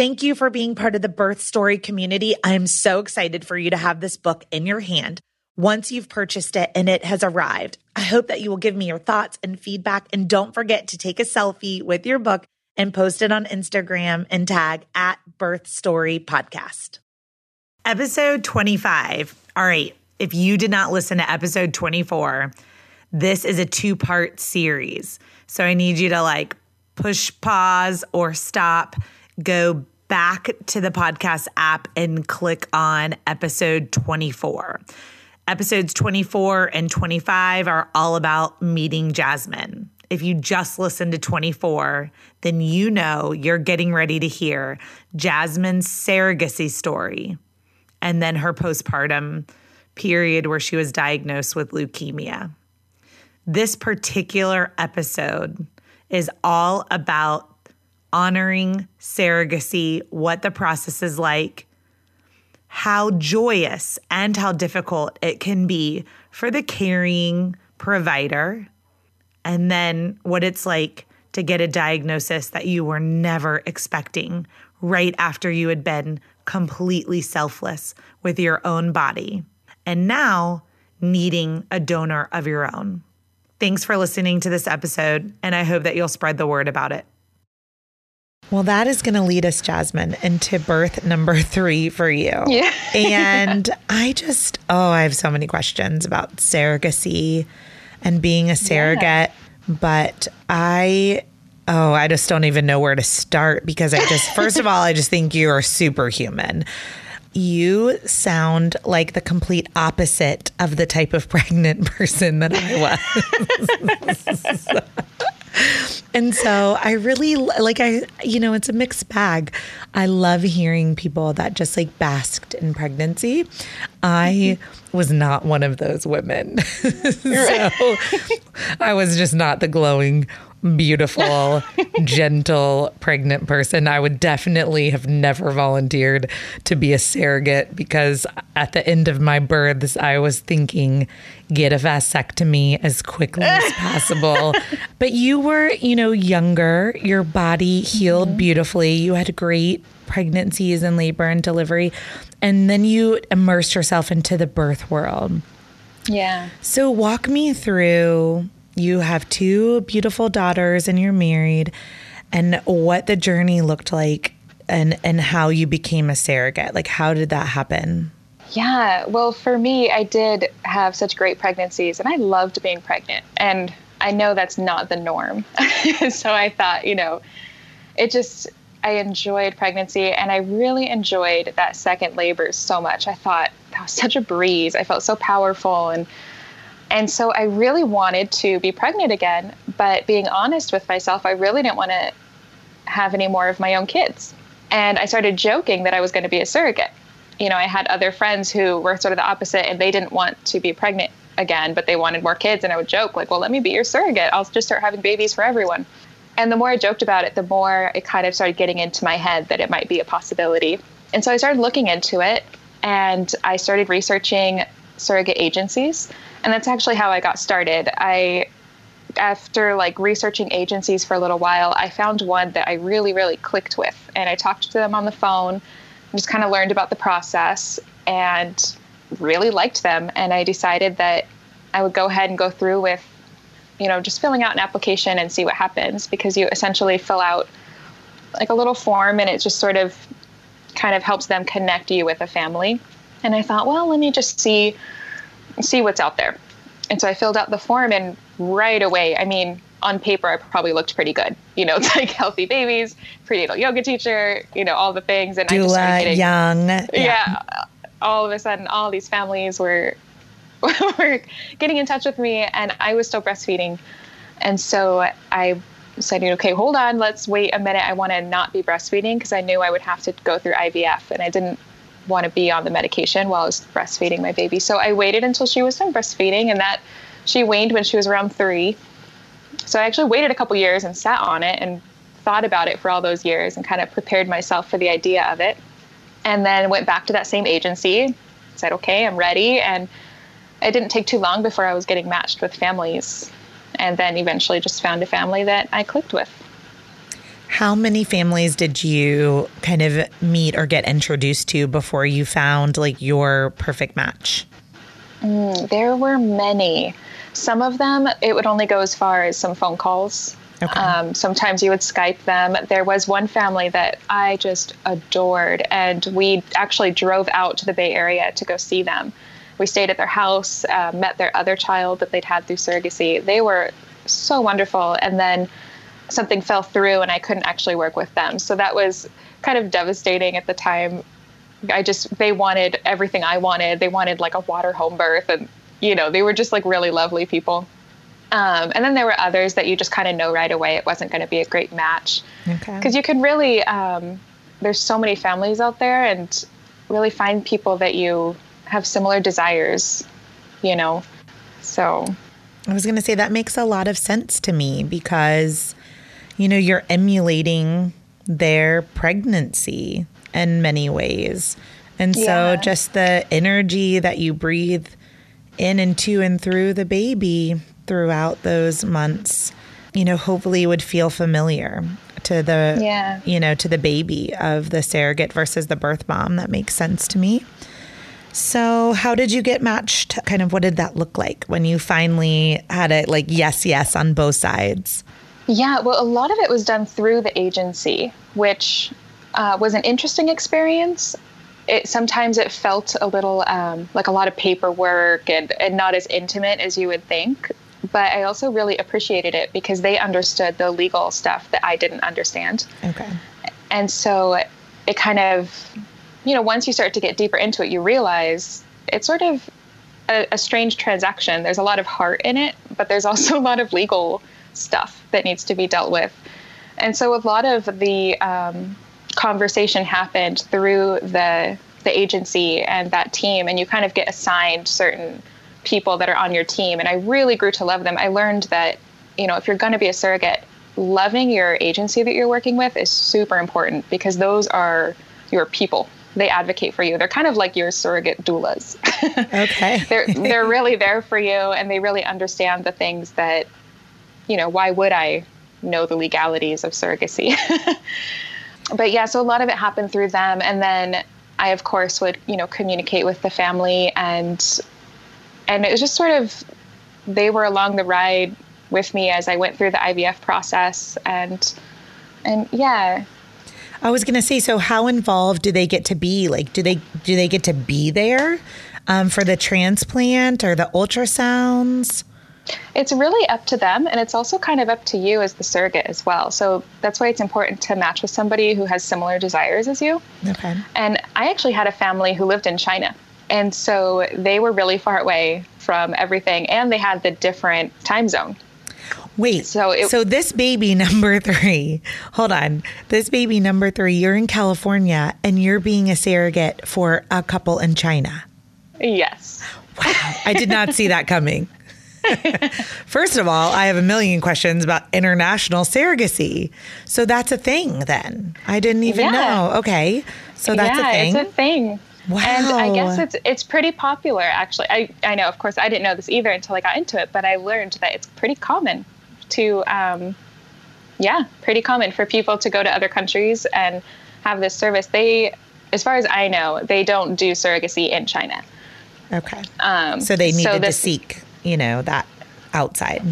Thank you for being part of the birth story community. I am so excited for you to have this book in your hand once you've purchased it and it has arrived. I hope that you will give me your thoughts and feedback. And don't forget to take a selfie with your book and post it on Instagram and tag at Birth Story Podcast. Episode 25. All right. If you did not listen to episode 24, this is a two part series. So I need you to like push pause or stop, go back to the podcast app and click on episode 24. Episodes 24 and 25 are all about meeting Jasmine. if you just listened to 24, then you know you're getting ready to hear Jasmine's surrogacy story and then her postpartum period where she was diagnosed with leukemia. This particular episode is all about honoring surrogacy, what the process is like, how joyous and how difficult it can be for the carrying provider and then what it's like to get a diagnosis that you were never expecting right after you had been completely selfless with your own body, and now needing a donor of your own. Thanks for listening to this episode, and I hope that you'll spread the word about it. Well, that is going to lead us, Jasmine, into birth number three for you. Yeah. and I just, oh, I have so many questions about surrogacy and being a surrogate. Yeah. But I, oh, I just don't even know where to start because I just, first of all, I just think you are superhuman. You sound like the complete opposite of the type of pregnant person that I was. and so I really like I you know it's a mixed bag. I love hearing people that just like basked in pregnancy. I mm-hmm. was not one of those women. so I was just not the glowing beautiful, gentle, pregnant person. I would definitely have never volunteered to be a surrogate because at the end of my births, I was thinking, get a vasectomy as quickly as possible. but you were, you know, younger, your body healed mm-hmm. beautifully, you had great pregnancies and labor and delivery, and then you immersed yourself into the birth world. Yeah. So walk me through you have two beautiful daughters and you're married and what the journey looked like and and how you became a surrogate. Like how did that happen? Yeah well for me i did have such great pregnancies and i loved being pregnant and i know that's not the norm. So i thought you know it just i enjoyed pregnancy and i really enjoyed that second labor so much. I thought that was such a breeze. I felt so powerful and and so I really wanted to be pregnant again, but being honest with myself, I really didn't want to have any more of my own kids. And I started joking that I was going to be a surrogate. You know, I had other friends who were sort of the opposite and they didn't want to be pregnant again, but they wanted more kids. And I would joke, like, well, let me be your surrogate. I'll just start having babies for everyone. And the more I joked about it, the more it kind of started getting into my head that it might be a possibility. And so I started looking into it and I started researching surrogate agencies and that's actually how I got started. I after like researching agencies for a little while, I found one that I really, really clicked with. And I talked to them on the phone, just kind of learned about the process and really liked them. And I decided that I would go ahead and go through with, you know, just filling out an application and see what happens because you essentially fill out like a little form and it just sort of kind of helps them connect you with a family. And I thought, well, let me just see see what's out there. And so I filled out the form and right away, I mean, on paper, I probably looked pretty good. You know, it's like healthy babies, prenatal yoga teacher, you know, all the things. And Doula, I just started getting, young. Yeah. yeah. All of a sudden, all these families were, were getting in touch with me and I was still breastfeeding. And so I said, okay, hold on, let's wait a minute. I want to not be breastfeeding because I knew I would have to go through IVF and I didn't want to be on the medication while I was breastfeeding my baby. So I waited until she was done breastfeeding, and that she weaned when she was around three. So I actually waited a couple years and sat on it and thought about it for all those years and kind of prepared myself for the idea of it. And then went back to that same agency, said, okay, I'm ready. And it didn't take too long before I was getting matched with families. And then eventually just found a family that I clicked with. How many families did you kind of meet or get introduced to before you found like your perfect match? Mm, there were many. Some of them, it would only go as far as some phone calls. Okay. Um, sometimes you would Skype them. There was one family that I just adored, and we actually drove out to the Bay Area to go see them. We stayed at their house, uh, met their other child that they'd had through surrogacy. They were so wonderful. And then something fell through and I couldn't actually work with them. So that was kind of devastating at the time. I just, they wanted everything I wanted. They wanted like a water home birth and, you know, they were just like really lovely people. Um, and then there were others that you just kind of know right away it wasn't going to be a great match. Okay. Because you can really, um, there's so many families out there and really find people that you have similar desires, you know? So. I was going to say that makes a lot of sense to me because, you know, you're emulating their pregnancy in many ways. And so Yeah. just the energy that you breathe in and to and through the baby throughout those months, you know, hopefully would feel familiar to the Yeah. you know, to the baby of the surrogate versus the birth mom. That makes sense to me. So, how did you get matched? Kind of what did that look like when you finally had it like yes, yes on both sides? Yeah, well, a lot of it was done through the agency, which uh, was an interesting experience. It sometimes it felt a little um, like a lot of paperwork and, and not as intimate as you would think. But I also really appreciated it because they understood the legal stuff that I didn't understand. Okay. And so it kind of, you know, once you start to get deeper into it, you realize it's sort of a, a strange transaction. There's a lot of heart in it, but there's also a lot of legal stuff that needs to be dealt with. And so a lot of the um, conversation happened through the the agency and that team, and you kind of get assigned certain people that are on your team. And I really grew to love them. I learned that you know if you're going to be a surrogate, loving your agency that you're working with is super important because those are your people. They advocate for you. They're kind of like your surrogate doulas. Okay. they're they're really there for you and they really understand the things that you know why would i know the legalities of surrogacy? But yeah so a lot of it happened through them. And then i of course would you know communicate with the family. And and it was just sort of they were along the ride with me as i went through the ivf process. And and yeah. I was gonna say, so how involved do they get to be? Like, do they do they get to be there um, for the transplant or the ultrasounds? It's really up to them, and it's also kind of up to you as the surrogate as well. So that's why it's important to match with somebody who has similar desires as you. Okay. And I actually had a family who lived in China. And so they were really far away from everything, and they had the different time zone. Wait. So, So this baby number three, hold on. This baby number three, you're in California and you're being a surrogate for a couple in China. Yes. Wow. I did not see that coming. First of all, I have a million questions about international surrogacy. So that's a thing then. I didn't even Yeah. know. Okay. So that's yeah, a thing. it's a thing. Wow. And I guess it's it's pretty popular actually. I, I know, of course, I didn't know this either until I got into it, but I learned that it's pretty common to, um, yeah, pretty common for people to go to other countries and have this service. They, as far as I know, they don't do surrogacy in China. okay. Um, So they needed to this- seek, you know, that outside.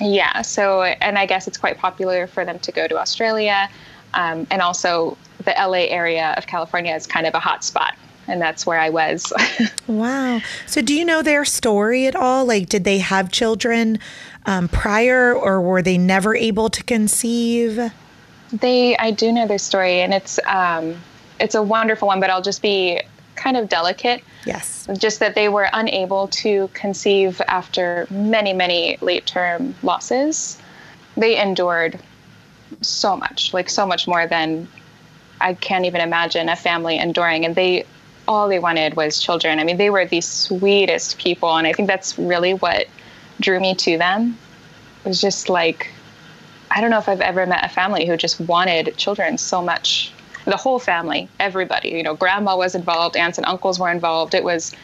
Yeah. So, and I guess it's quite popular for them to go to Australia. Um, and also, the LA area of California is kind of a hot spot. And that's where I was. Wow. So, do you know their story at all? Like, did they have children um, prior, or were they never able to conceive? they, I do know their story, and it's um, it's a wonderful one. But I'll just be kind of delicate. Yes. Just that they were unable to conceive after many, many late term losses. They endured so much, like so much more than I can't even imagine a family enduring. And they, all they wanted was children. I mean, they were the sweetest people. And I think that's really what drew me to them. It was just like, I don't know if I've ever met a family who just wanted children so much. The whole family, everybody, you know, grandma was involved, aunts and uncles were involved. It was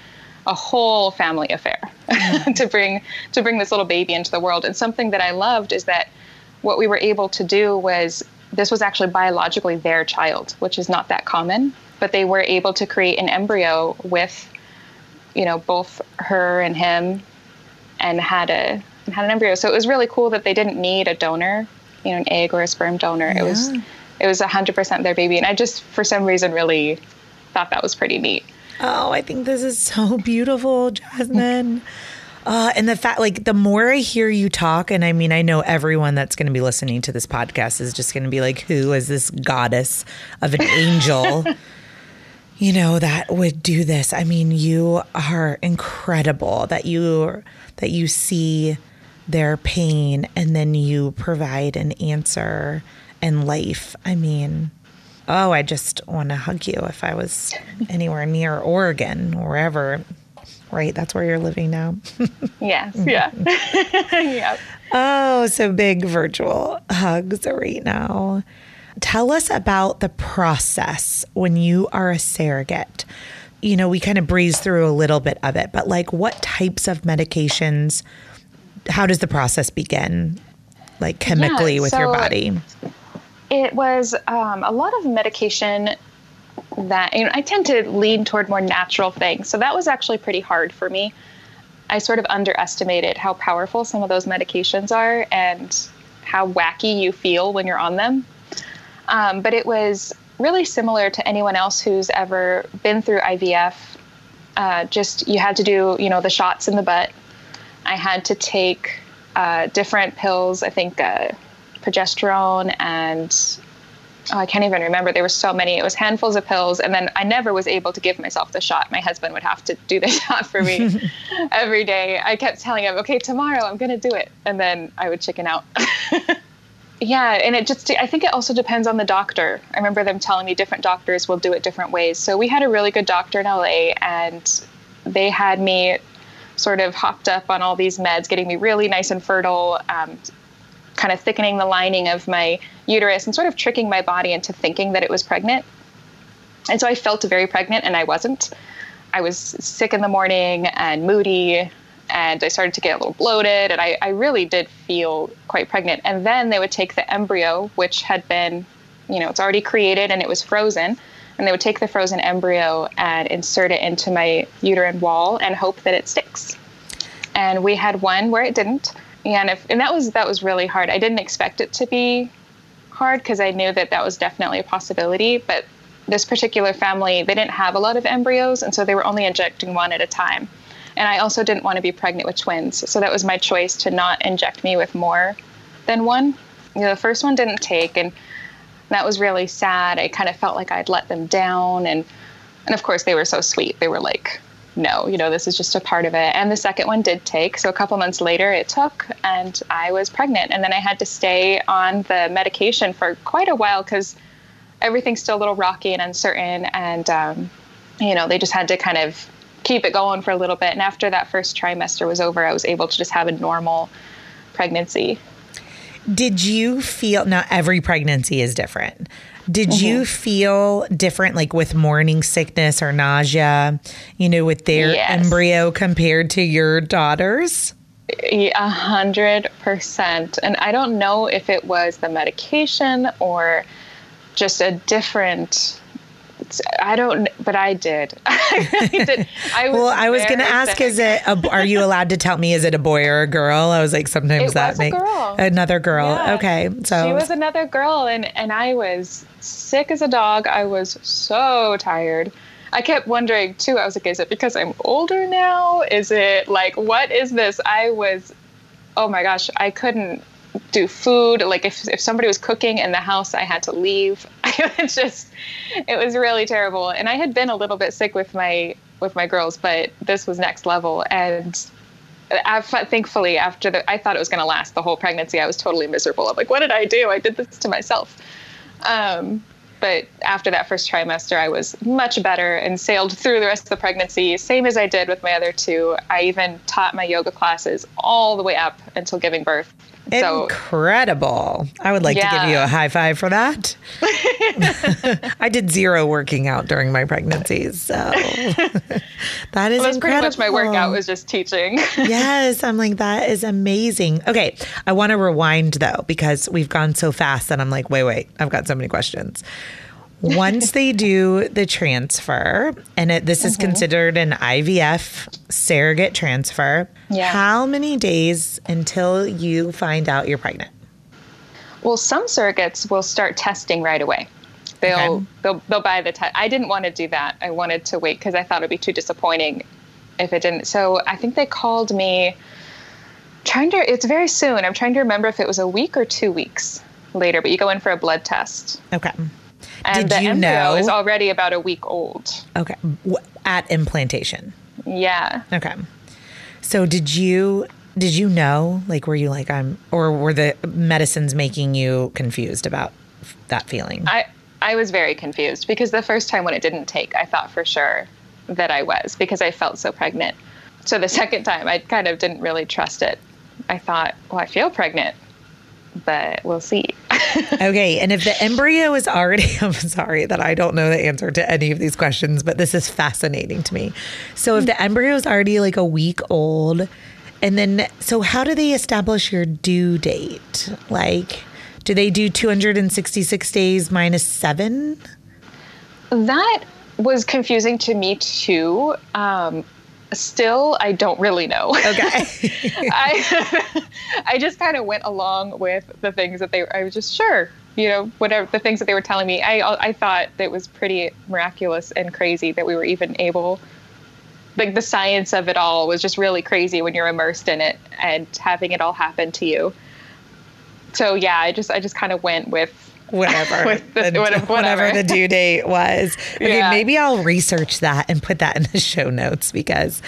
a whole family affair to bring to bring this little baby into the world. And something that I loved is that what we were able to do was this was actually biologically their child, which is not that common, but they were able to create an embryo with you know both her and him and had a had an embryo. So it was really cool that they didn't need a donor, you know, an egg or a sperm donor. It was Yeah. It was 100% their baby and I just for some reason really thought that was pretty neat. Oh, I think this is so beautiful, Jasmine. Uh, and the fact, like, the more I hear you talk, and I mean, I know everyone that's going to be listening to this podcast is just going to be like, who is this goddess of an angel, you know, that would do this? I mean, you are incredible that you that you see their pain and then you provide an answer in life. I mean, oh, I just want to hug you if I was anywhere near Oregon or wherever. Right, that's where you're living now. yes, yeah. yeah. Oh, so big virtual hugs right now. Tell us about the process when you are a surrogate. You know, we kind of breeze through a little bit of it, but like what types of medications, how does the process begin, like chemically Yeah, with your body? It was um, a lot of medication that you know, I tend to lean toward more natural things. So that was actually pretty hard for me. I sort of underestimated how powerful some of those medications are and how wacky you feel when you're on them. Um, but it was really similar to anyone else who's ever been through IVF. Uh, just you had to do, you know, the shots in the butt. I had to take uh, different pills. I think uh, progesterone and oh, I can't even remember. There were so many. It was handfuls of pills, and then I never was able to give myself the shot. My husband would have to do the shot for me every day. I kept telling him, "Okay, tomorrow I'm going to do it," and then I would chicken out. yeah, and it just I think it also depends on the doctor. I remember them telling me different doctors will do it different ways. So we had a really good doctor in LA, and they had me sort of hopped up on all these meds, getting me really nice and fertile. Um, kind of thickening the lining of my uterus and sort of tricking my body into thinking that it was pregnant. And so I felt very pregnant and I wasn't. I was sick in the morning and moody and I started to get a little bloated and I, I really did feel quite pregnant. And then they would take the embryo, which had been, you know, it's already created and it was frozen. And they would take the frozen embryo and insert it into my uterine wall and hope that it sticks. And we had one where it didn't and if and that was that was really hard. I didn't expect it to be hard because I knew that that was definitely a possibility. But this particular family, they didn't have a lot of embryos, and so they were only injecting one at a time. And I also didn't want to be pregnant with twins, so that was my choice to not inject me with more than one. You know, the first one didn't take, and that was really sad. I kind of felt like I'd let them down, and and of course they were so sweet. They were like, no, you know, this is just a part of it. And the second one did take. So a couple months later, it took, and I was pregnant. And then I had to stay on the medication for quite a while because everything's still a little rocky and uncertain. And, um, you know, they just had to kind of keep it going for a little bit. And after that first trimester was over, I was able to just have a normal pregnancy. Did you feel now every pregnancy is different? Did Mm-hmm. you feel different like with morning sickness or nausea, you know, with their Yes. embryo compared to your daughter's? A hundred percent. And I don't know if it was the medication or just a different. I don't, but I did. I really did. I was Well, I was going to ask, is it, a, are you allowed to tell me, is it a boy or a girl? I was like, sometimes It that makes another girl. Yeah. Okay. So she was another girl, and and I was sick as a dog. I was so tired. I kept wondering too. I was like, is it because I'm older now? Is it like what is this? I was, oh my gosh, I couldn't do food. Like if if somebody was cooking in the house, I had to leave. I was just, it was really terrible. And I had been a little bit sick with my with my girls, but this was next level. And I, thankfully, after the, I thought it was going to last the whole pregnancy. I was totally miserable. I'm like, what did I do? I did this to myself. Um, but after that first trimester, I was much better and sailed through the rest of the pregnancy, same as I did with my other two. I even taught my yoga classes all the way up until giving birth. So incredible. I would like to give you a high five for that. I did zero working out during my pregnancies. So that is that's pretty much my workout was just teaching. yes, I'm like that is amazing. Okay, I want to rewind though because we've gone so fast that I'm like, wait, wait, I've got so many questions. Once they do the transfer, and it, this Mm-hmm. is considered an IVF surrogate transfer, Yeah. how many days until you find out you're pregnant? Well, some surrogates will start testing right away. They'll Okay. they'll they'll buy the test. I didn't want to do that. I wanted to wait because I thought it'd be too disappointing if it didn't. So I think they called me. Trying to, it's very soon. I'm trying to remember if it was a week or two weeks later. But you go in for a blood test, Okay. And Did the you embryo know? is already about a week old. Okay. At implantation. Yeah. Okay. So did you did you know? Like, were you like, I'm, or were the medicines making you confused about that feeling? I, I was very confused because the first time when it didn't take, I thought for sure that I was because I felt so pregnant. So the second time, I kind of didn't really trust it. I thought, well, I feel pregnant, but we'll see. Okay. And if the embryo is already, I'm sorry that I don't know the answer to any of these questions, but this is fascinating to me. So if the embryo is already like a week old, and then, so how do they establish your due date? Like, do they do 266 days minus seven? That was confusing to me too. Um, still, I don't really know. Okay. I I just kind of went along with the things that they. I was just sure, you know, whatever the things that they were telling me. I I thought that was pretty miraculous and crazy that we were even able. Like the science of it all was just really crazy when you're immersed in it and having it all happen to you. So yeah, I just I just kind of went with whatever, the, the, whatever, whatever the due date was. Okay, Yeah. maybe I'll research that and put that in the show notes because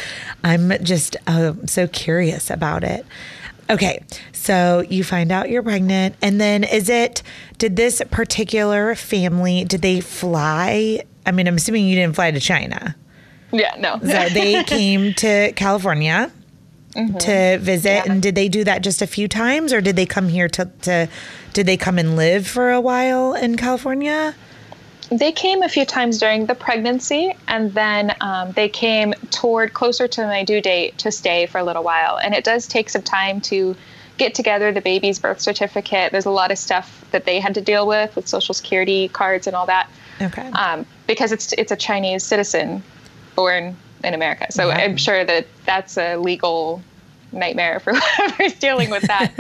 I'm just uh, so curious about it. Okay, so you find out you're pregnant, and then is it? Did this particular family? Did they fly? I mean, I'm assuming you didn't fly to China. Yeah, no. So they came to California to visit, Yeah. and did they do that just a few times, or did they come here to to? Did they come and live for a while in California? They came a few times during the pregnancy, and then um, they came toward closer to my due date to stay for a little while. And it does take some time to get together the baby's birth certificate. There's a lot of stuff that they had to deal with with social security cards and all that, Okay. um, because it's it's a Chinese citizen born in America. So Yeah. I'm sure that that's a legal nightmare for whoever's dealing with that.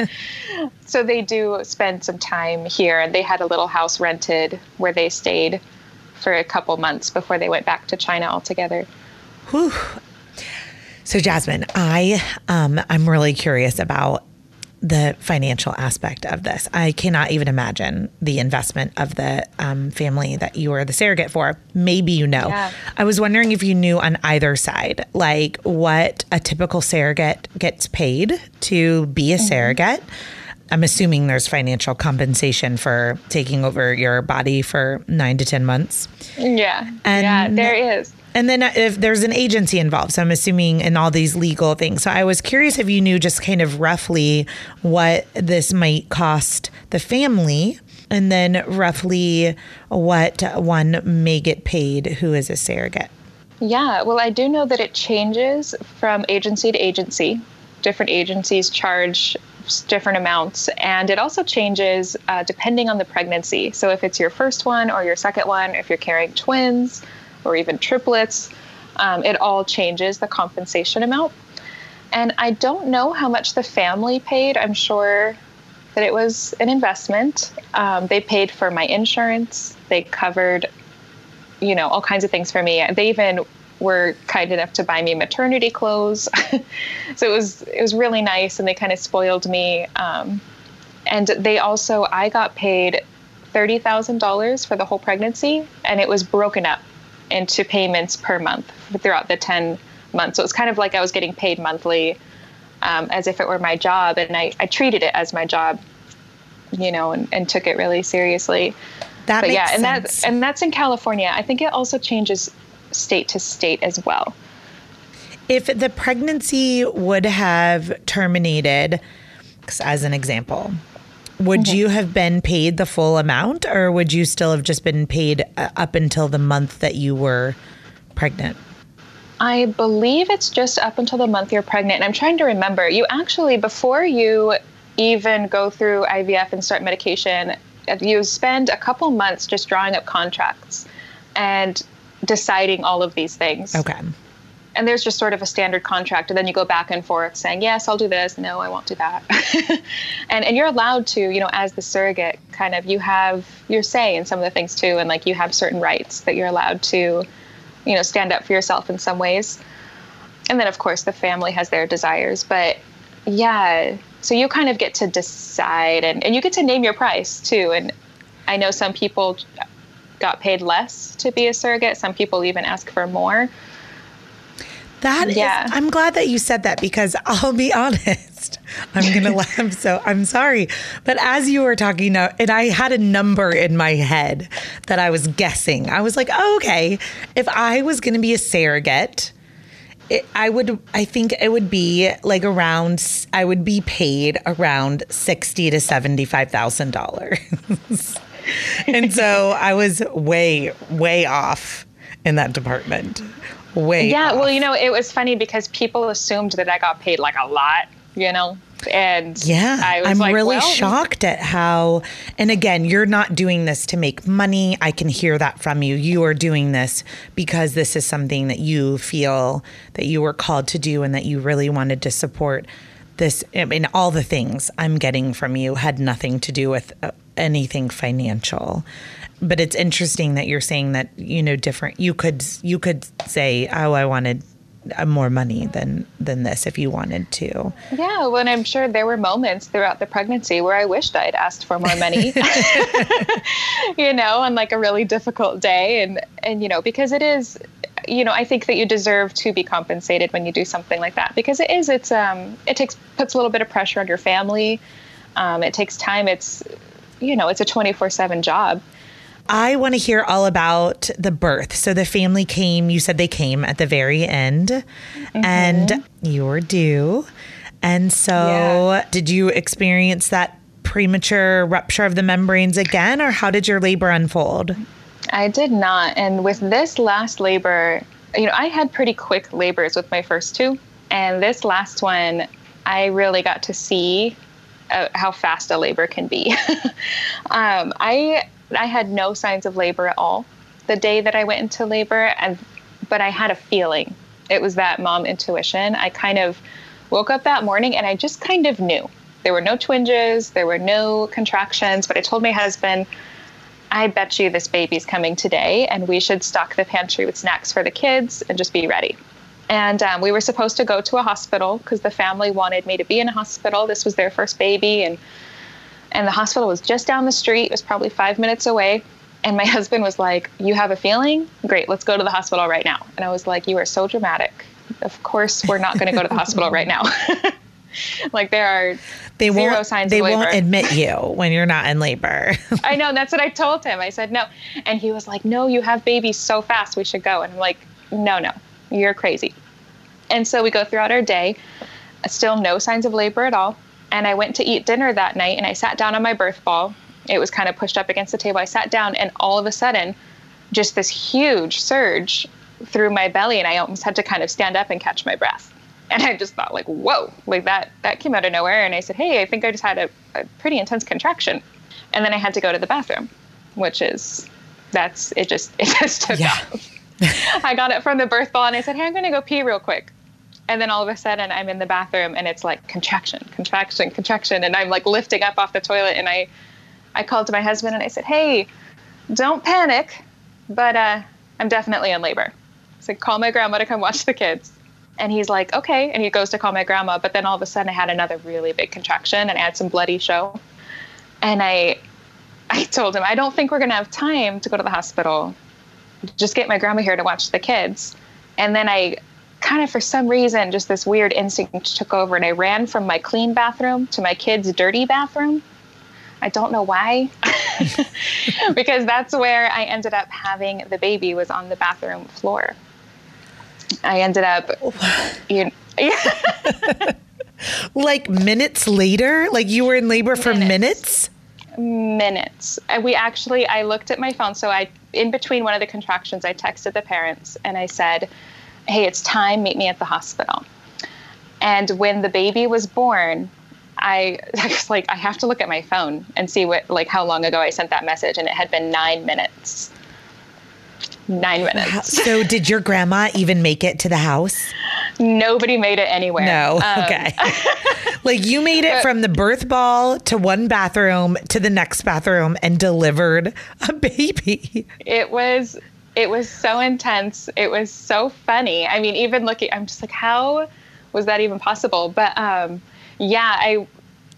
so they do spend some time here, and they had a little house rented where they stayed for a couple months before they went back to China altogether. Whew. So Jasmine, I um I'm really curious about the financial aspect of this. I cannot even imagine the investment of the um, family that you were the surrogate for. Maybe you know. Yeah. I was wondering if you knew on either side, like what a typical surrogate gets paid to be a surrogate. I'm assuming there's financial compensation for taking over your body for nine to 10 months. Yeah, yeah, there is. And then if there's an agency involved, so I'm assuming in all these legal things. So I was curious if you knew just kind of roughly what this might cost the family, and then roughly what one may get paid who is a surrogate. Yeah, well, I do know that it changes from agency to agency. Different agencies charge different amounts, and it also changes uh, depending on the pregnancy. So, if it's your first one or your second one, if you're carrying twins or even triplets, um, it all changes the compensation amount. And I don't know how much the family paid. I'm sure that it was an investment. Um, they paid for my insurance, they covered you know all kinds of things for me they even were kind enough to buy me maternity clothes so it was it was really nice and they kind of spoiled me um, and they also i got paid $30000 for the whole pregnancy and it was broken up into payments per month throughout the 10 months so it was kind of like i was getting paid monthly um, as if it were my job and I, I treated it as my job you know and, and took it really seriously That but yeah, and sense. that's and that's in California. I think it also changes state to state as well. if the pregnancy would have terminated, as an example, would Mm-hmm. you have been paid the full amount, or would you still have just been paid uh, up until the month that you were pregnant? I believe it's just up until the month you're pregnant. And I'm trying to remember. You actually before you even go through IVF and start medication, you spend a couple months just drawing up contracts and deciding all of these things. Okay. And there's just sort of a standard contract. And then you go back and forth saying yes i'll do this. No i won't do that. And and you're allowed to you know as the surrogate kind of you have your say in some of the things too. And like you have certain rights that you're allowed to you know stand up for yourself in some ways. And then of course the family has their desires. But yeah so you kind of get to decide and, and you get to name your price too. And i know some people got paid less to be a surrogate. Some people even ask for more That is- Yeah. I'm glad that you said that because I'll be honest. I'm gonna laugh. So I'm sorry, but as you were talking now, and I had a number in my head that I was guessing. I was like, oh, okay, if I was gonna be a surrogate. It, I would, I think it would be like around. I would be paid around sixty to seventy-five thousand dollars, and so I was way, way off in that department. Way, Yeah, off. well, you know, it was funny because people assumed that I got paid like a lot, you know, and Yeah, I was I'm like, really well, shocked at how. And again, you're not doing this to make money. I can hear that from you. You are doing this because this is something that you feel that you were called to do and that you really wanted to support. This, I mean, all the things I'm getting from you had nothing to do with uh, anything financial. But it's interesting that you're saying that you know different. You could you could say, "Oh, I wanted uh, more money than than this if you wanted to." Yeah, well, and I'm sure there were moments throughout the pregnancy where I wished I'd asked for more money, you know, on like a really difficult day. And, and, you know, because it is, you know, I think that you deserve to be compensated when you do something like that because it is, it's, um, it takes, puts a little bit of pressure on your family. Um, it takes time. It's, you know, it's a 24 seven job. I want to hear all about the birth. So the family came, you said they came at the very end and you were due. And so Yeah. did you experience that premature rupture of the membranes again or how did your labor unfold? I did not. And with this last labor, you know, I had pretty quick labors with my first two. And this last one, I really got to see uh, how fast a labor can be. um, I I had no signs of labor at all the day that I went into labor, and but I had a feeling. It was that mom intuition. I kind of woke up that morning and I just kind of knew. There were no twinges, there were no contractions, but I told my husband, I bet you this baby's coming today, and we should stock the pantry with snacks for the kids and just be ready. And um, we were supposed to go to a hospital because the family wanted me to be in a hospital. This was their first baby, and and the hospital was just down the street. It was probably five minutes away. And my husband was like, "You have a feeling? Great, let's go to the hospital right now." And I was like, "You are so dramatic. Of course, we're not going to go to the hospital right now." like there are They zero won't signs they of labor. won't admit you when you're not in labor. I know. That's what I told him. I said no, and he was like, "No, you have babies so fast. We should go." And I'm like, "No, no, you're crazy." And so we go throughout our day. Still no signs of labor at all. And I went to eat dinner that night, and I sat down on my birth ball. It was kind of pushed up against the table. I sat down, and all of a sudden, just this huge surge through my belly, and I almost had to kind of stand up and catch my breath. And I just thought, like, whoa, like that that came out of nowhere. And I said, hey, I think I just had a, a pretty intense contraction. And then I had to go to the bathroom, which is that's it. Just it just took Yeah. off. I got it from the birth ball, and I said, hey, I'm going to go pee real quick. And then all of a sudden, I'm in the bathroom, and it's like contraction, contraction, contraction, and I'm like lifting up off the toilet, and I I called to my husband and I said, hey, don't panic, but uh, I'm definitely in labor. Said, call my grandma to come watch the kids. And he's like, okay. And he goes to call my grandma. But then all of a sudden, I had another really big contraction and I had some bloody show. And I, I told him, I don't think we're going to have time to go to the hospital. Just get my grandma here to watch the kids. And then I kind of, for some reason, just this weird instinct took over and I ran from my clean bathroom to my kids' dirty bathroom. I don't know why. because that's where I ended up having the baby was on the bathroom floor. I ended up you yeah, like minutes later, like you were in labor for minutes. Minutes. minutes. And we actually I looked at my phone so I in between one of the contractions I texted the parents and I said, "Hey, it's time, meet me at the hospital." And when the baby was born, I, I was like, I have to look at my phone and see what, like, how long ago I sent that message, and it had been nine minutes. Nine minutes. So did your grandma even make it to the house? Nobody made it anywhere. No. Um, okay. like you made it from the birth ball to one bathroom to the next bathroom and delivered a baby. It was, it was so intense. It was so funny. I mean, even looking, I'm just like, how was that even possible? But um, yeah, I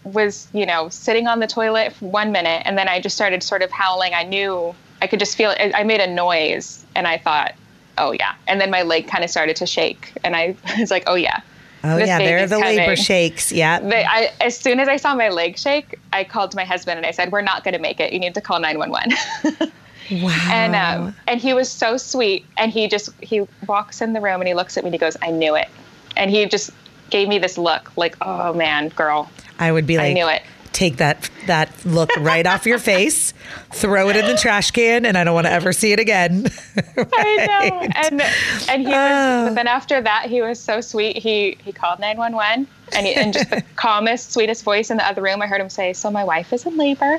was, you know, sitting on the toilet for one minute, and then I just started sort of howling. I knew I could just feel it. I made a noise, and I thought, oh yeah. And then my leg kind of started to shake, and I was like, oh yeah. Oh This yeah, they're baby's the labor shakes. Yeah. They, I, as soon as I saw my leg shake, I called my husband and I said, "We're not going to make it. You need to call 911." Wow. and um, and he was so sweet. And he just he walks in the room and he looks at me and he goes, "I knew it." And he just gave me this look, like, "Oh man, girl, I would be like, I knew it." take that that look right off your face, throw it in the trash can, and I don't want to ever see it again. I know. And and he was. Oh. But then after that, he was so sweet. He he called 911 and he, in just the calmest, sweetest voice in the other room, I heard him say, "So my wife is in labor."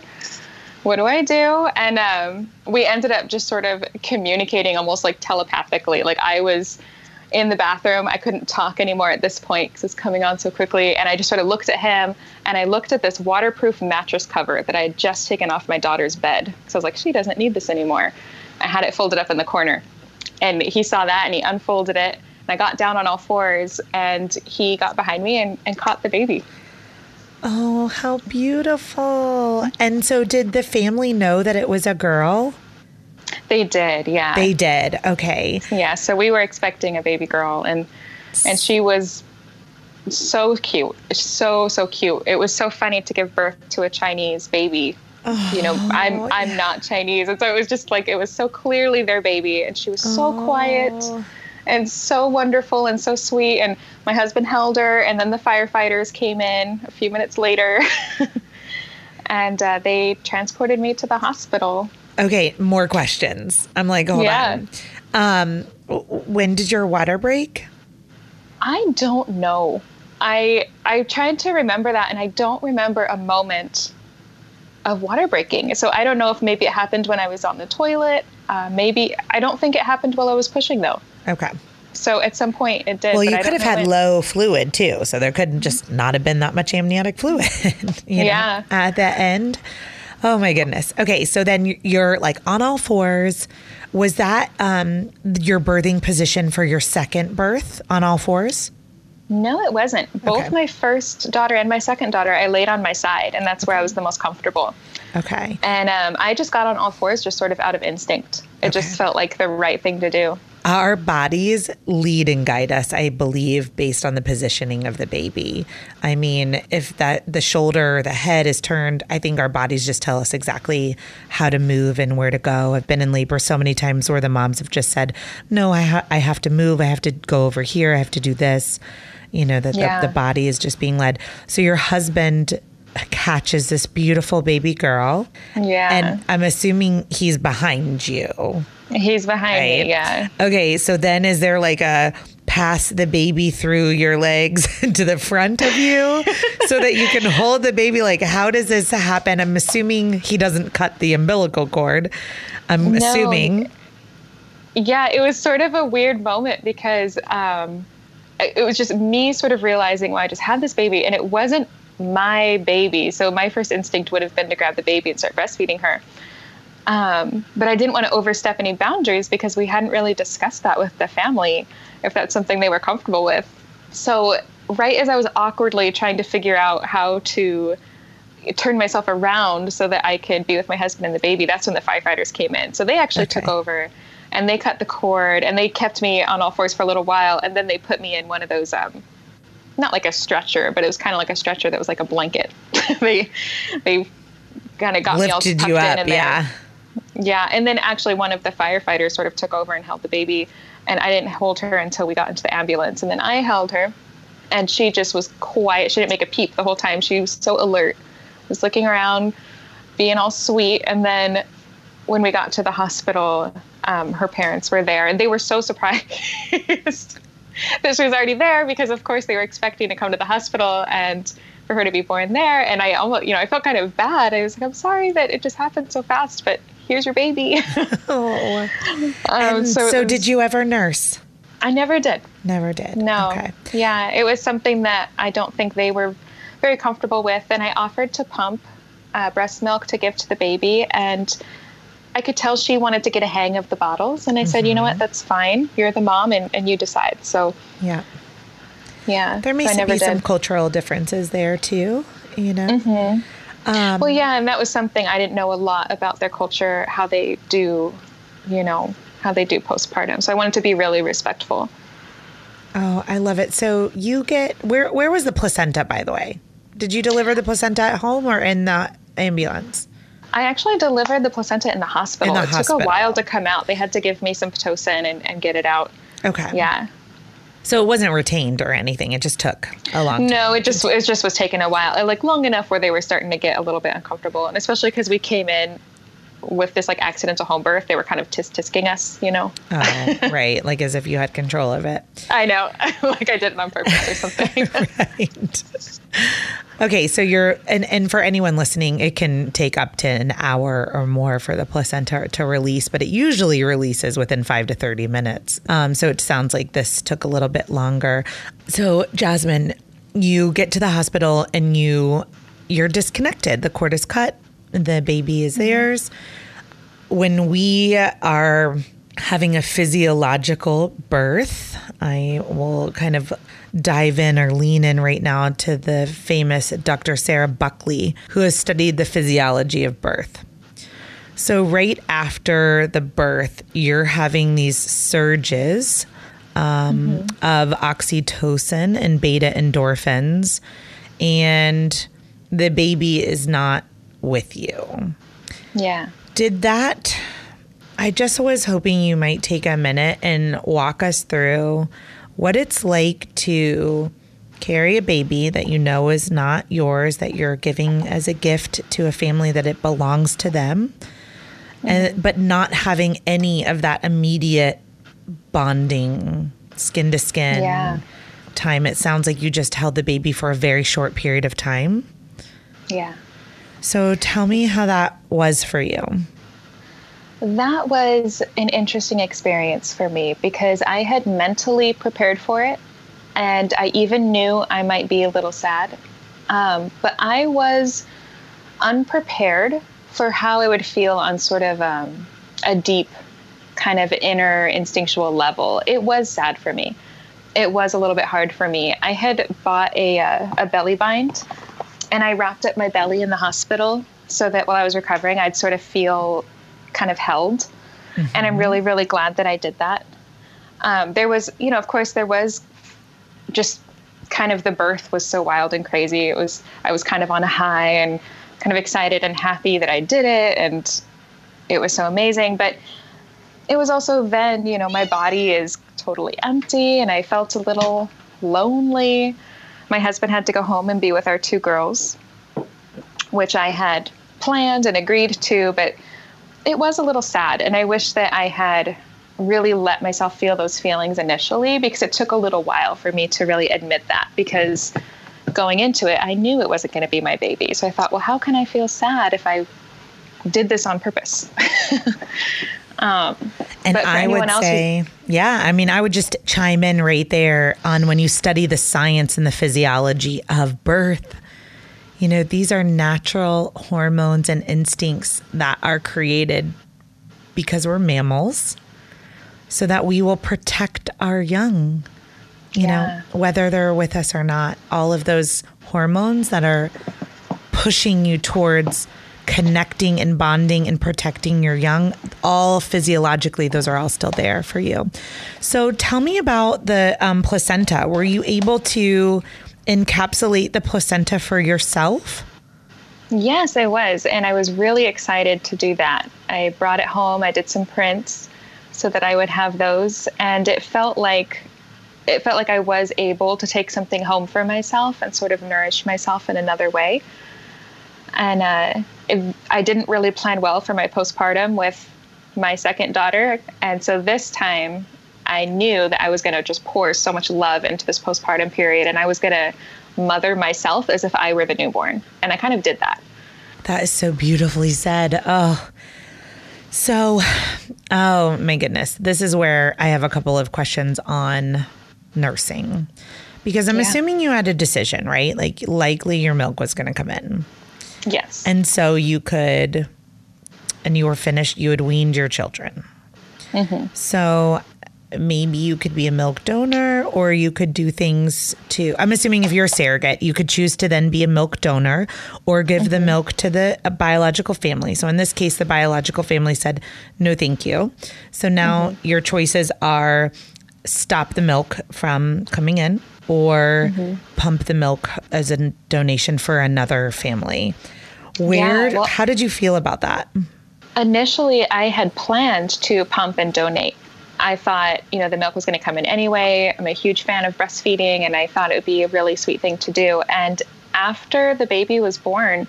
What do I do? And um, we ended up just sort of communicating almost like telepathically. Like I was in the bathroom. I couldn't talk anymore at this point because it's coming on so quickly. And I just sort of looked at him and I looked at this waterproof mattress cover that I had just taken off my daughter's bed. So I was like, she doesn't need this anymore. I had it folded up in the corner. And he saw that and he unfolded it. And I got down on all fours and he got behind me and, and caught the baby. Oh, how beautiful! And so, did the family know that it was a girl? They did, yeah. They did. Okay. Yeah, so we were expecting a baby girl, and and she was so cute, so so cute. It was so funny to give birth to a Chinese baby. you know, I'm Oh, I'm not Chinese, and so it was just like it was so clearly their baby, and she was so quiet Oh. And so wonderful and so sweet. And my husband held her, and then the firefighters came in a few minutes later, and uh, they transported me to the hospital. Okay. More questions. I'm like, hold Yeah. on. Um, when did your water break? I don't know. I I tried to remember that, and I don't remember a moment of water breaking. So I don't know if maybe it happened when I was on the toilet. Uh, maybe I don't think it happened while I was pushing though. Okay. So at some point it did. Well, you could have had when. low fluid too, so there could just not have been that much amniotic fluid. you know, Yeah. At the end. Oh my goodness. Okay, so then you- you're like on all fours. Was that um, your birthing position for your second birth on all fours? No, it wasn't. Both Okay. my first daughter and my second daughter, I laid on my side, and that's where I was the most comfortable. Okay. And um, I just got on all fours, just sort of out of instinct. It just felt like the right thing to do. Our bodies lead and guide us, I believe, based on the positioning of the baby. I mean, if that the shoulder or the head is turned, I think our bodies just tell us exactly how to move and where to go. I've been in labor so many times where the moms have just said, "No, I ha- I have to move. I have to go over here. I have to do this." You know that Yeah. the, the body is just being led. So your husband catches this beautiful baby girl, Yeah. and I'm assuming he's behind you. He's behind Right. me, yeah. Okay, so then is there like a pass the baby through your legs to the front of you so that you can hold the baby? Like, how does this happen? I'm assuming he doesn't cut the umbilical cord. I'm No. assuming. Yeah, it was sort of a weird moment because um, it it was just me sort of realizing, well, I just had this baby and it wasn't my baby. So my first instinct would have been to grab the baby and start breastfeeding her. Um, but I didn't want to overstep any boundaries because we hadn't really discussed that with the family, if that's something they were comfortable with. So, right as I was awkwardly trying to figure out how to turn myself around so that I could be with my husband and the baby, that's when the firefighters came in. So, they actually took over and they cut the cord and they kept me on all fours for a little while. And then they put me in one of those, um, not like a stretcher, but it was kind of like a stretcher that was like a blanket. they, they kind of got me all Lifted tucked you in up. in there. Yeah. Yeah, and then actually one of the firefighters sort of took over and held the baby, and I didn't hold her until we got into the ambulance, and then I held her, and she just was quiet. She didn't make a peep the whole time. She was so alert, was looking around, being all sweet, and then when we got to the hospital, um, her parents were there, and they were so surprised she was already there because, of course, they were expecting to come to the hospital and for her to be born there. And I almost, you know, I felt kind of bad. I was like, I'm sorry that it just happened so fast, but here's your baby. Oh. um, And so, was- did you ever nurse? I never did. Never did. No. Okay. Yeah, it was something that I don't think they were very comfortable with. And I offered to pump uh, breast milk to give to the baby. And I could tell she wanted to get a hang of the bottles. And I said, you know Mm-hmm. what? That's fine. You're the mom and, and you decide. So, Yeah. yeah. There may so be some did. cultural differences there too. You know. Mm-hmm. Um, Well, yeah, and that was something I didn't know a lot about their culture, how they do, you know, how they do postpartum. So I wanted to be really respectful. Oh, I love it. So you get where where was the placenta by the way? Did you deliver the placenta at home or in the ambulance? I actually delivered the placenta in the hospital. In the it hospital. took a while to come out. They had to give me some Pitocin and, and get it out. Okay. Yeah. So it wasn't retained or anything. It just took a long time. No, it just it just was taking a while, like long enough where they were starting to get a little bit uncomfortable, and especially because we came in with this like accidental home birth, they were kind of tisk tisking us, you know. Oh, right. Like as if you had control of it. I know, like I did it on purpose or something. right. Okay, so you're and and for anyone listening, it can take up to an hour or more for the placenta to release, but it usually releases within five to thirty minutes. Um, so it sounds like this took a little bit longer. So Jasmine, you get to the hospital and you you're disconnected. The cord is cut. The baby is theirs. When we are having a physiological birth, I will kind of dive in or lean in right now to the famous Dr. Sarah Buckley, who has studied the physiology of birth. So, right after the birth, you're having these surges um, of oxytocin and beta endorphins, and the baby is not with you. yeah. Did that? I just was hoping you might take a minute and walk us through what it's like to carry a baby that you know is not yours, that you're giving as a gift to a family that it belongs to them, and mm-hmm. but not having any of that immediate bonding, skin to skin Yeah. time. It sounds like you just held the baby for a very short period of time. Yeah. So tell me how that was for you. That was an interesting experience for me because I had mentally prepared for it and I even knew I might be a little sad. Um, but I was unprepared for how it would feel on sort of um, a deep, kind of inner instinctual level. It was sad for me. It was a little bit hard for me. I had bought a, uh, a belly bind and I wrapped up my belly in the hospital so that while I was recovering, I'd sort of feel kind of held. And I'm really, really glad that I did that. Um, there was, you know, of course, there was just kind of the birth was so wild and crazy. It was, I was kind of on a high and kind of excited and happy that I did it. And it was so amazing. But it was also then, you know, my body is totally empty and I felt a little lonely. My husband had to go home and be with our two girls, which I had planned and agreed to, but it was a little sad. And I wish that I had really let myself feel those feelings initially because it took a little while for me to really admit that because going into it, I knew it wasn't going to be my baby. So I thought, well, how can I feel sad if I did this on purpose? um, And I would else who- say, yeah, I mean, I would just chime in right there on when you study the science and the physiology of birth. You know, these are natural hormones and instincts that are created because we're mammals so that we will protect our young, you Yeah. know, whether they're with us or not. All of those hormones that are pushing you towards connecting and bonding and protecting your young all physiologically those are all still there for you so tell me about the um, placenta were you able to encapsulate the placenta for yourself Yes, I was. And I was really excited to do that. I brought it home, I did some prints so that I would have those. And it felt like it felt like I was able to take something home for myself and sort of nourish myself in another way. And uh, it, I didn't really plan well for my postpartum with my second daughter. And so this time I knew that I was going to just pour so much love into this postpartum period and I was going to mother myself as if I were the newborn. And I kind of did that. that is so beautifully said oh so oh my goodness this is where i have a couple of questions on nursing because i'm Yeah. assuming you had a decision right like likely your milk was going to come in Yes. And so you could, and you were finished, you had weaned your children. Mm-hmm. So maybe you could be a milk donor or you could do things to, I'm assuming if you're a surrogate, you could choose to then be a milk donor or give the mm-hmm. milk to the biological family. So in this case, the biological family said, no, thank you. So now mm-hmm. your choices are stop the milk from coming in or mm-hmm. pump the milk as a donation for another family. Where, yeah, well, how did you feel about that? Initially, I had planned to pump and donate. I thought, you know, the milk was going to come in anyway. I'm a huge fan of breastfeeding, and I thought it would be a really sweet thing to do. And after the baby was born,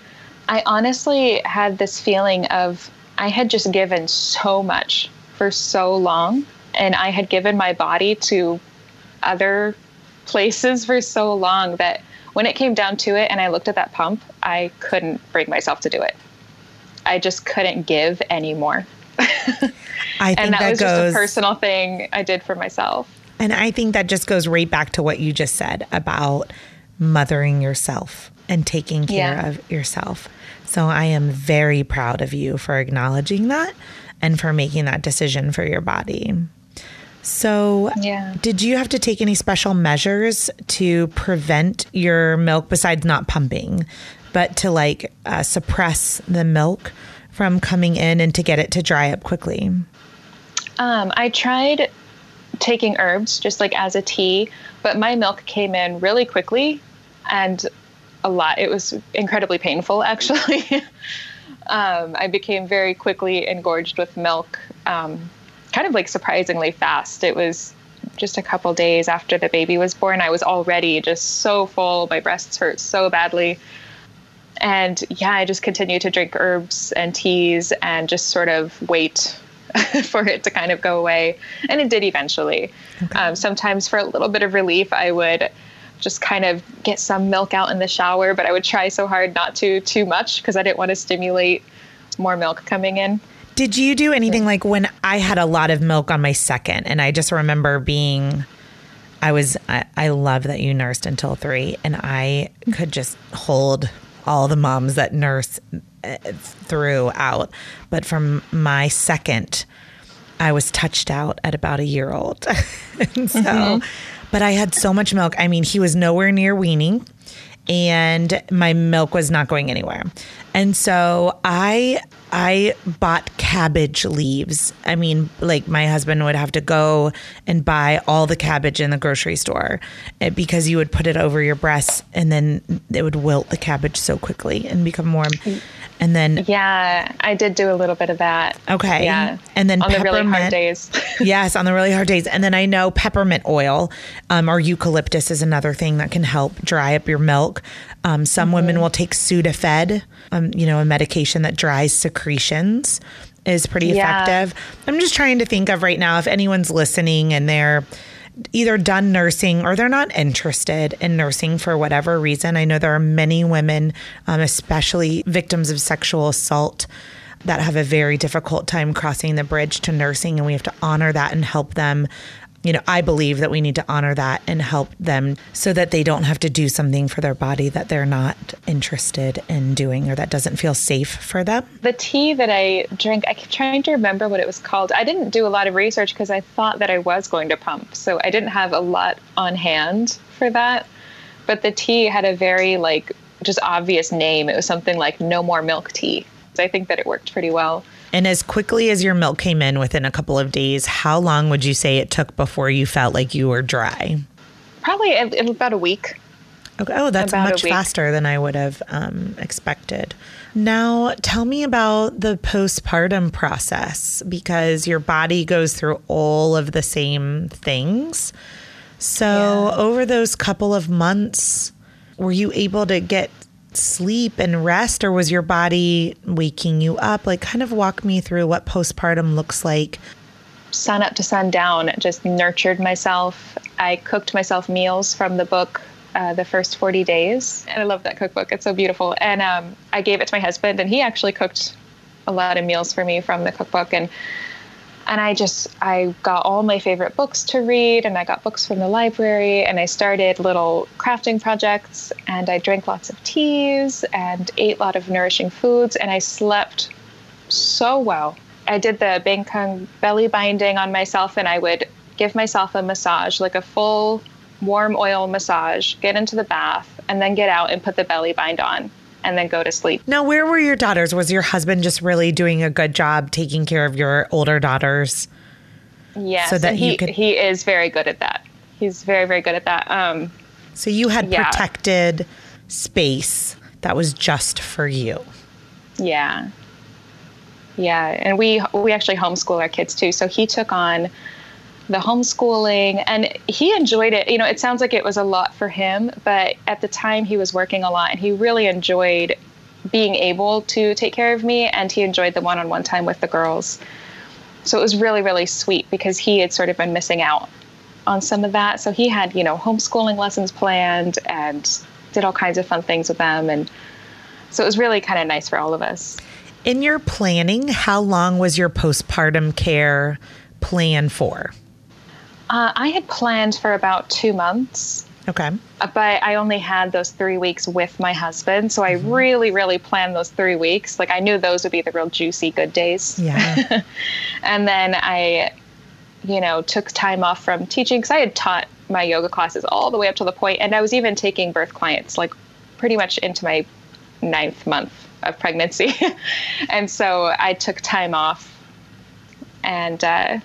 I honestly had this feeling of I had just given so much for so long, and I had given my body to other places for so long that when it came down to it and I looked at that pump, I couldn't bring myself to do it. I just couldn't give anymore. I think and that, that was goes, just a personal thing I did for myself. And I think that just goes right back to what you just said about mothering yourself and taking care yeah. of yourself. So I am very proud of you for acknowledging that and for making that decision for your body. So, yeah. did you have to take any special measures to prevent your milk besides not pumping, but to like uh, suppress the milk from coming in and to get it to dry up quickly? Um, I tried taking herbs just like as a tea, but my milk came in really quickly and a lot. It was incredibly painful, actually. um, I became very quickly engorged with milk, um, kind of like surprisingly fast. It was just a couple days after the baby was born. I was already just so full. My breasts hurt so badly. And yeah, I just continued to drink herbs and teas and just sort of wait for it to kind of go away. And it did eventually. Okay. Um, sometimes, for a little bit of relief, I would just kind of get some milk out in the shower, but I would try so hard not to too much because I didn't want to stimulate more milk coming in. Did you do anything like when I had a lot of milk on my second and I just remember being I was I, I love that you nursed until 3 and I could just hold all the moms that nurse throughout. But from my second I was touched out at about a year old. and so mm-hmm. But I had so much milk. I mean, he was nowhere near weaning and my milk was not going anywhere. And so I I bought cabbage leaves. I mean, like my husband would have to go and buy all the cabbage in the grocery store eh, because you would put it over your breasts and then it would wilt the cabbage so quickly and become warm. And then yeah, I did do a little bit of that. Okay. Yeah. And then on the really hard days. yes, on the really hard days. And then I know peppermint oil um, or eucalyptus is another thing that can help dry up your milk. Um, some mm-hmm. women will take Sudafed, um, you know, a medication that dries secretions is pretty yeah. effective. I'm just trying to think of right now if anyone's listening and they're either done nursing or they're not interested in nursing for whatever reason. I know there are many women, um, especially victims of sexual assault, that have a very difficult time crossing the bridge to nursing, and we have to honor that and help them you know, I believe that we need to honor that and help them so that they don't have to do something for their body that they're not interested in doing or that doesn't feel safe for them. The tea that I drink, I'm trying to remember what it was called. I didn't do a lot of research because I thought that I was going to pump. So I didn't have a lot on hand for that. But the tea had a very, like, just obvious name. It was something like no more milk tea. So I think that it worked pretty well. And as quickly as your milk came in within a couple of days, how long would you say it took before you felt like you were dry? Probably in about a week. Okay. Oh, that's about much faster than I would have um, expected. Now, tell me about the postpartum process because your body goes through all of the same things. So, yeah. over those couple of months, were you able to get sleep and rest, or was your body waking you up? Like, kind of walk me through what postpartum looks like. Sun up to sundown, just nurtured myself. I cooked myself meals from the book uh, the first 40 days. And I love that cookbook. It's so beautiful. And um, I gave it to my husband, and he actually cooked a lot of meals for me from the cookbook. And and I just I got all my favorite books to read and I got books from the library and I started little crafting projects and I drank lots of teas and ate a lot of nourishing foods and I slept so well. I did the Bengkung belly binding on myself and I would give myself a massage like a full warm oil massage, get into the bath and then get out and put the belly bind on and then go to sleep. Now, where were your daughters? Was your husband just really doing a good job taking care of your older daughters? Yes, so that he, could... he is very good at that. He's very, very good at that. Um, so you had yeah. protected space that was just for you. Yeah. Yeah, and we we actually homeschool our kids too. So he took on the homeschooling and he enjoyed it. You know, it sounds like it was a lot for him, but at the time he was working a lot and he really enjoyed being able to take care of me and he enjoyed the one-on-one time with the girls. So it was really really sweet because he had sort of been missing out on some of that. So he had, you know, homeschooling lessons planned and did all kinds of fun things with them and so it was really kind of nice for all of us. In your planning, how long was your postpartum care plan for? Uh, I had planned for about two months. Okay. Uh, but I only had those three weeks with my husband. So I mm-hmm. really, really planned those three weeks. Like I knew those would be the real juicy good days. Yeah. and then I, you know, took time off from teaching because I had taught my yoga classes all the way up to the point, and I was even taking birth clients like pretty much into my ninth month of pregnancy. and so I took time off and, uh,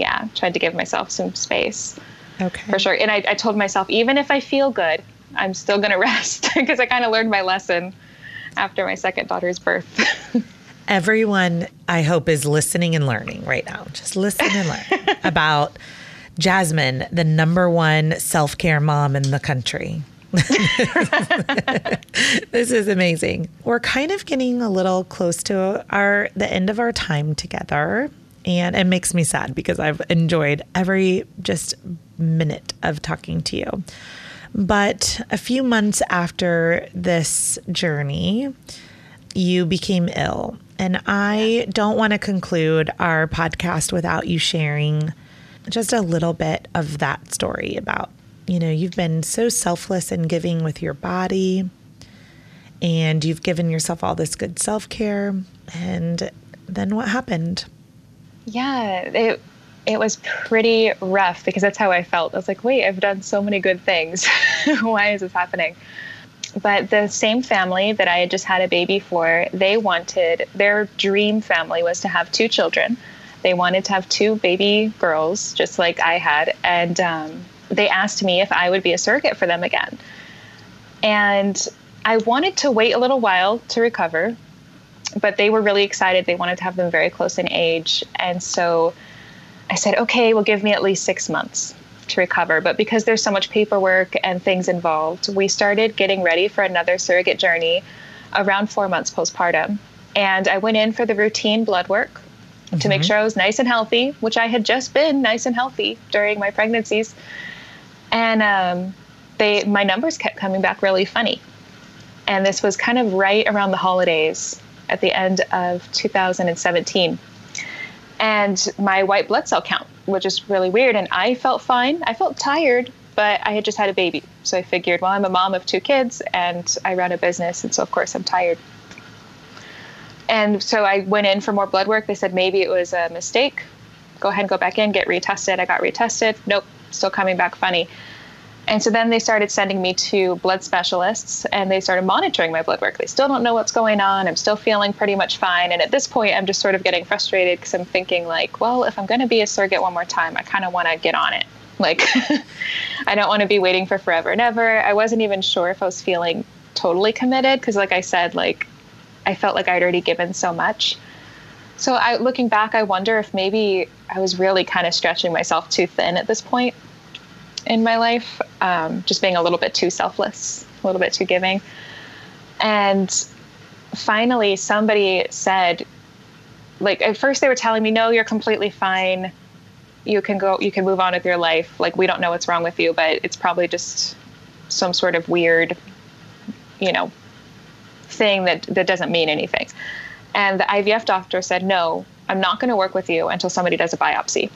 yeah, tried to give myself some space. Okay. For sure. And I, I told myself, even if I feel good, I'm still going to rest because I kind of learned my lesson after my second daughter's birth. Everyone, I hope, is listening and learning right now. Just listen and learn about Jasmine, the number one self care mom in the country. this is amazing. We're kind of getting a little close to our the end of our time together. And it makes me sad because I've enjoyed every just minute of talking to you. But a few months after this journey, you became ill. And I don't want to conclude our podcast without you sharing just a little bit of that story about you know, you've been so selfless and giving with your body, and you've given yourself all this good self care. And then what happened? Yeah, it it was pretty rough because that's how I felt. I was like, wait, I've done so many good things. Why is this happening? But the same family that I had just had a baby for, they wanted their dream family was to have two children. They wanted to have two baby girls, just like I had, and um, they asked me if I would be a surrogate for them again. And I wanted to wait a little while to recover, but they were really excited. They wanted to have them very close in age. And so I said, okay, well, give me at least six months to recover. But because there's so much paperwork and things involved, we started getting ready for another surrogate journey around four months postpartum. And I went in for the routine blood work mm-hmm. to make mm-hmm. sure I was nice and healthy, which I had just been nice and healthy during my pregnancies and um, they my numbers kept coming back really funny. And this was kind of right around the holidays at the end of 2017. And my white blood cell count was just really weird. And I felt fine. I felt tired, but I had just had a baby. So I figured, well, I'm a mom of two kids and I run a business. And so, of course, I'm tired. And so I went in for more blood work. They said maybe it was a mistake. Go ahead and go back in, get retested. I got retested. Nope, still coming back funny. And so then they started sending me to blood specialists and they started monitoring my blood work. They still don't know what's going on. I'm still feeling pretty much fine. And at this point, I'm just sort of getting frustrated because I'm thinking, like, well, if I'm going to be a surrogate one more time, I kind of want to get on it. Like, I don't want to be waiting for forever and ever. I wasn't even sure if I was feeling totally committed because, like I said, like, I felt like I'd already given so much. So, I, looking back, I wonder if maybe I was really kind of stretching myself too thin at this point in my life, um, just being a little bit too selfless, a little bit too giving. And finally, somebody said, like, at first they were telling me, no, you're completely fine. You can go, you can move on with your life. Like, we don't know what's wrong with you, but it's probably just some sort of weird, you know, thing that, that doesn't mean anything. And the IVF doctor said, no, I'm not going to work with you until somebody does a biopsy.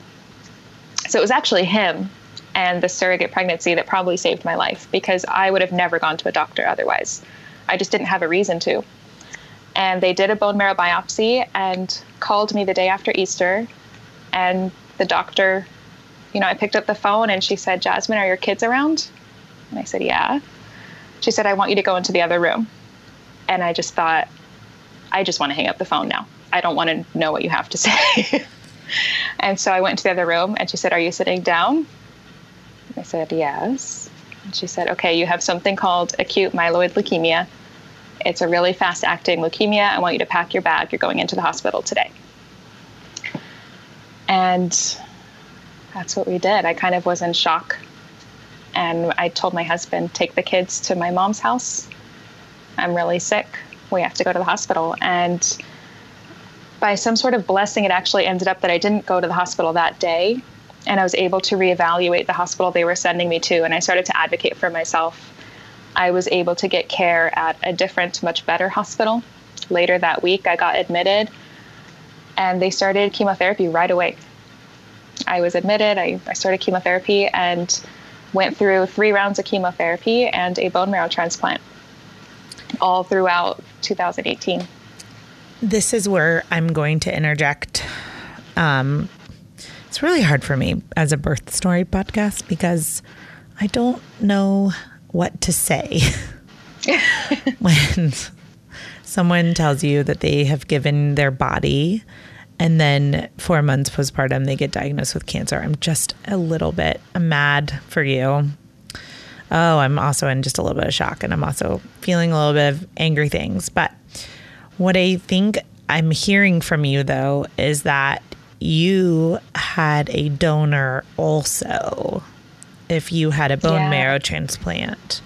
So it was actually him and the surrogate pregnancy that probably saved my life because I would have never gone to a doctor otherwise. I just didn't have a reason to. And they did a bone marrow biopsy and called me the day after Easter. And the doctor, you know, I picked up the phone and she said, Jasmine, are your kids around? And I said, Yeah. She said, I want you to go into the other room. And I just thought, I just want to hang up the phone now. I don't want to know what you have to say. and so I went to the other room and she said, Are you sitting down? I said, Yes. And she said, Okay, you have something called acute myeloid leukemia. It's a really fast acting leukemia. I want you to pack your bag. You're going into the hospital today. And that's what we did. I kind of was in shock. And I told my husband, Take the kids to my mom's house. I'm really sick. We have to go to the hospital. And by some sort of blessing, it actually ended up that I didn't go to the hospital that day. And I was able to reevaluate the hospital they were sending me to. And I started to advocate for myself. I was able to get care at a different, much better hospital. Later that week, I got admitted and they started chemotherapy right away. I was admitted, I, I started chemotherapy and went through three rounds of chemotherapy and a bone marrow transplant all throughout 2018. This is where I'm going to interject. Um, it's really hard for me as a birth story podcast because I don't know what to say when someone tells you that they have given their body and then four months postpartum they get diagnosed with cancer. I'm just a little bit mad for you. Oh, I'm also in just a little bit of shock and I'm also feeling a little bit of angry things. But what I think I'm hearing from you though is that you had a donor also if you had a bone yeah. marrow transplant.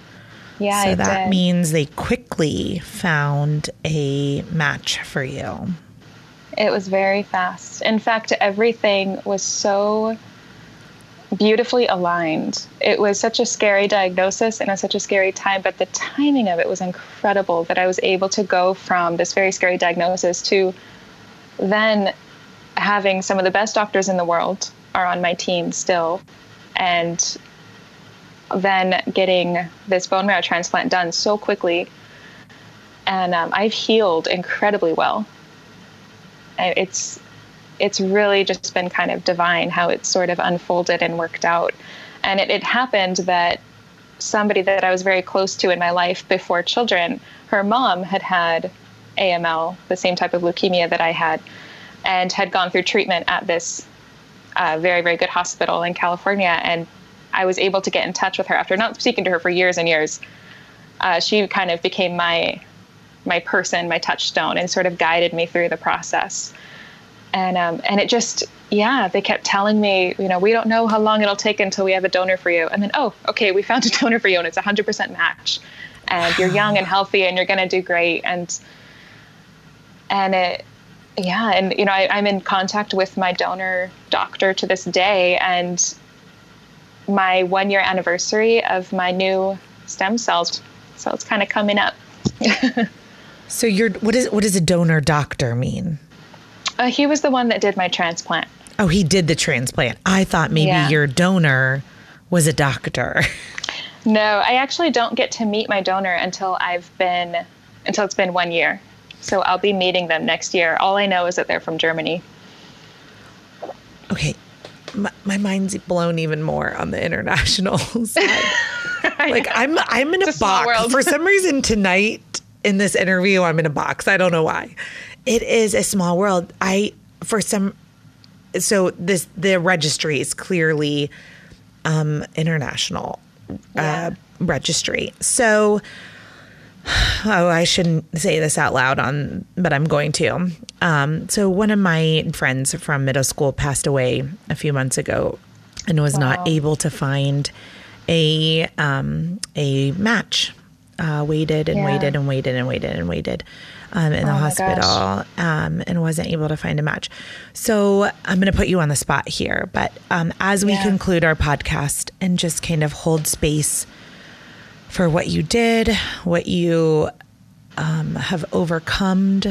Yeah, so I that did. means they quickly found a match for you. It was very fast. In fact, everything was so beautifully aligned. It was such a scary diagnosis and such a scary time, but the timing of it was incredible that I was able to go from this very scary diagnosis to then having some of the best doctors in the world are on my team still and then getting this bone marrow transplant done so quickly. And um, i've healed incredibly well. It's it's really just been kind of divine how it sort of unfolded and worked out. And it, it happened that somebody that I was very close to in my life before children, her mom had had AML, the same type of leukemia that I had, and had gone through treatment at this uh, very, very good hospital in California. And I was able to get in touch with her after not speaking to her for years and years. Uh, she kind of became my my person, my touchstone, and sort of guided me through the process. And um, and it just yeah, they kept telling me, you know, we don't know how long it'll take until we have a donor for you. And then oh, okay, we found a donor for you, and it's a hundred percent match, and you're young and healthy, and you're gonna do great. And and it yeah, and you know, I, I'm in contact with my donor doctor to this day, and my one year anniversary of my new stem cells. So it's kind of coming up. So you're what is what does a donor doctor mean? Uh, he was the one that did my transplant. Oh, he did the transplant. I thought maybe Yeah. your donor was a doctor. No, I actually don't get to meet my donor until I've been until it's been one year. So I'll be meeting them next year. All I know is that they're from Germany. Okay. My, my mind's blown even more on the international side. like I'm I'm in a, It's a box. For some reason tonight in this interview I'm in a box. I don't know why. It is a small world. I for some so this the registry is clearly um international Yeah. uh registry. So oh, I shouldn't say this out loud on, but I'm going to. Um, so one of my friends from middle school passed away a few months ago, and was Wow. not able to find a um, a match. Uh, waited and Yeah. waited and waited and waited and waited um, in the Oh my hospital um, and wasn't able to find a match. So I'm going to put you on the spot here, but um, as we Yeah. conclude our podcast and just kind of hold space for what you did, what you um, have overcome,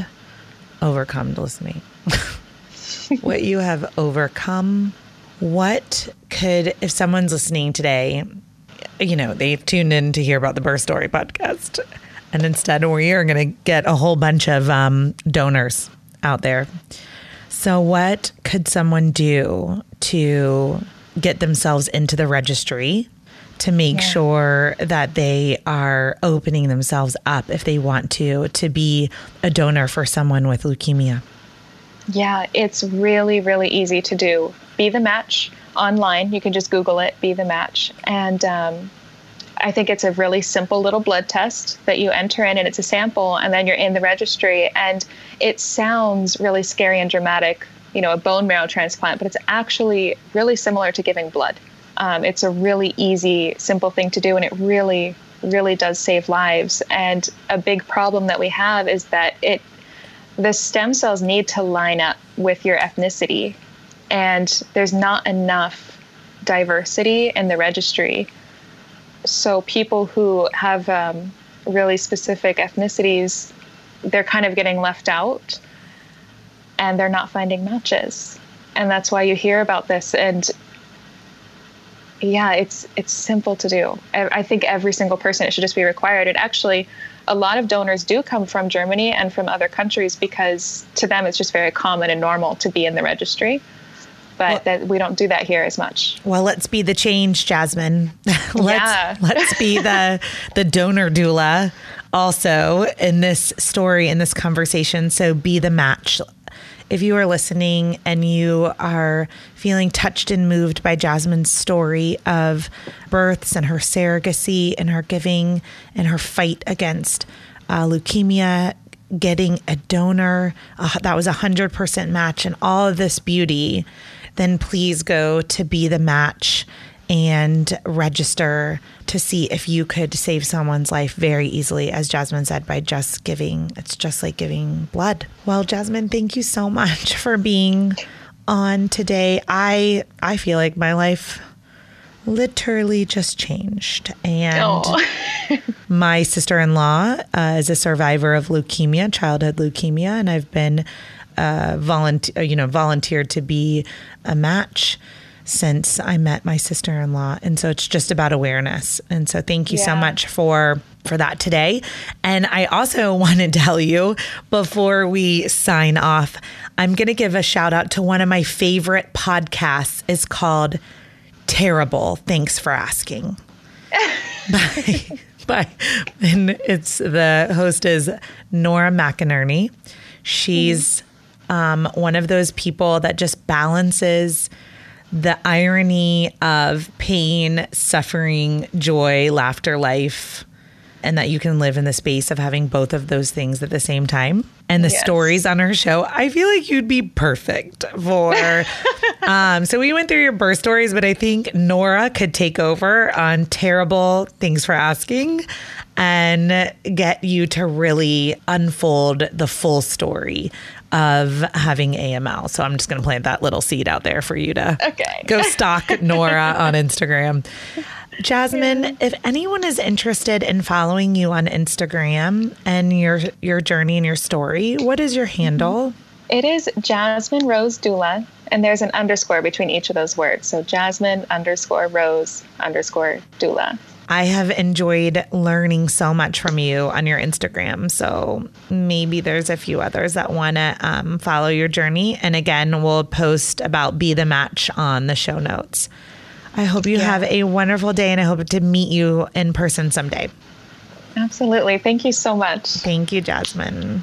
overcome listening, what you have overcome. What could, if someone's listening today, you know, they've tuned in to hear about the Birth Story podcast, and instead we are going to get a whole bunch of um, donors out there. So, what could someone do to get themselves into the registry to make sure that they are opening themselves up if they want to to be a donor for someone with leukemia? Yeah, it's really, really easy to do. Be the match online. You can just Google it, be the match. And um, I think it's a really simple little blood test that you enter in, and it's a sample, and then you're in the registry. And it sounds really scary and dramatic, you know, a bone marrow transplant, but it's actually really similar to giving blood. Um, it's a really easy, simple thing to do, and it really, really does save lives. And a big problem that we have is that it the stem cells need to line up with your ethnicity, and there's not enough diversity in the registry. So people who have um, really specific ethnicities, they're kind of getting left out, and they're not finding matches, and that's why you hear about this. And yeah, it's it's simple to do. I think every single person it should just be required. And actually a lot of donors do come from Germany and from other countries because to them it's just very common and normal to be in the registry. But well, that we don't do that here as much. Well, let's be the change, Jasmine. let's yeah. let's be the the donor doula also in this story in this conversation. So be the match if you are listening and you are feeling touched and moved by Jasmine's story of births and her surrogacy and her giving and her fight against uh, leukemia, getting a donor, uh, that was a 100% match, and all of this beauty, then please go to Be the Match and register to see if you could save someone's life very easily, as Jasmine said, by just giving. It's just like giving blood. Well, Jasmine, thank you so much for being on today. I I feel like my life literally just changed. And oh. my sister in law uh, is a survivor of leukemia, childhood leukemia, and I've been uh, volunteer, you know, volunteered to be a match since I met my sister-in-law and so it's just about awareness. And so thank you yeah. so much for for that today. And I also want to tell you before we sign off, I'm going to give a shout out to one of my favorite podcasts. It's called Terrible. Thanks for asking. Bye. Bye. and it's the host is Nora McInerney. She's um, one of those people that just balances the irony of pain, suffering, joy, laughter, life, and that you can live in the space of having both of those things at the same time. And the yes. stories on her show, I feel like you'd be perfect for. um, so we went through your birth stories, but I think Nora could take over on terrible thanks for asking and get you to really unfold the full story of having AML. So I'm just going to plant that little seed out there for you to okay. go stalk Nora on Instagram. Jasmine, yeah. if anyone is interested in following you on Instagram and your your journey and your story, what is your mm-hmm. handle? It is Jasmine Rose Doula, and there's an underscore between each of those words. So Jasmine underscore Rose underscore Doula. I have enjoyed learning so much from you on your Instagram. So maybe there's a few others that want to um, follow your journey. And again, we'll post about Be the Match on the show notes. I hope you yeah. have a wonderful day and I hope to meet you in person someday. Absolutely. Thank you so much. Thank you, Jasmine.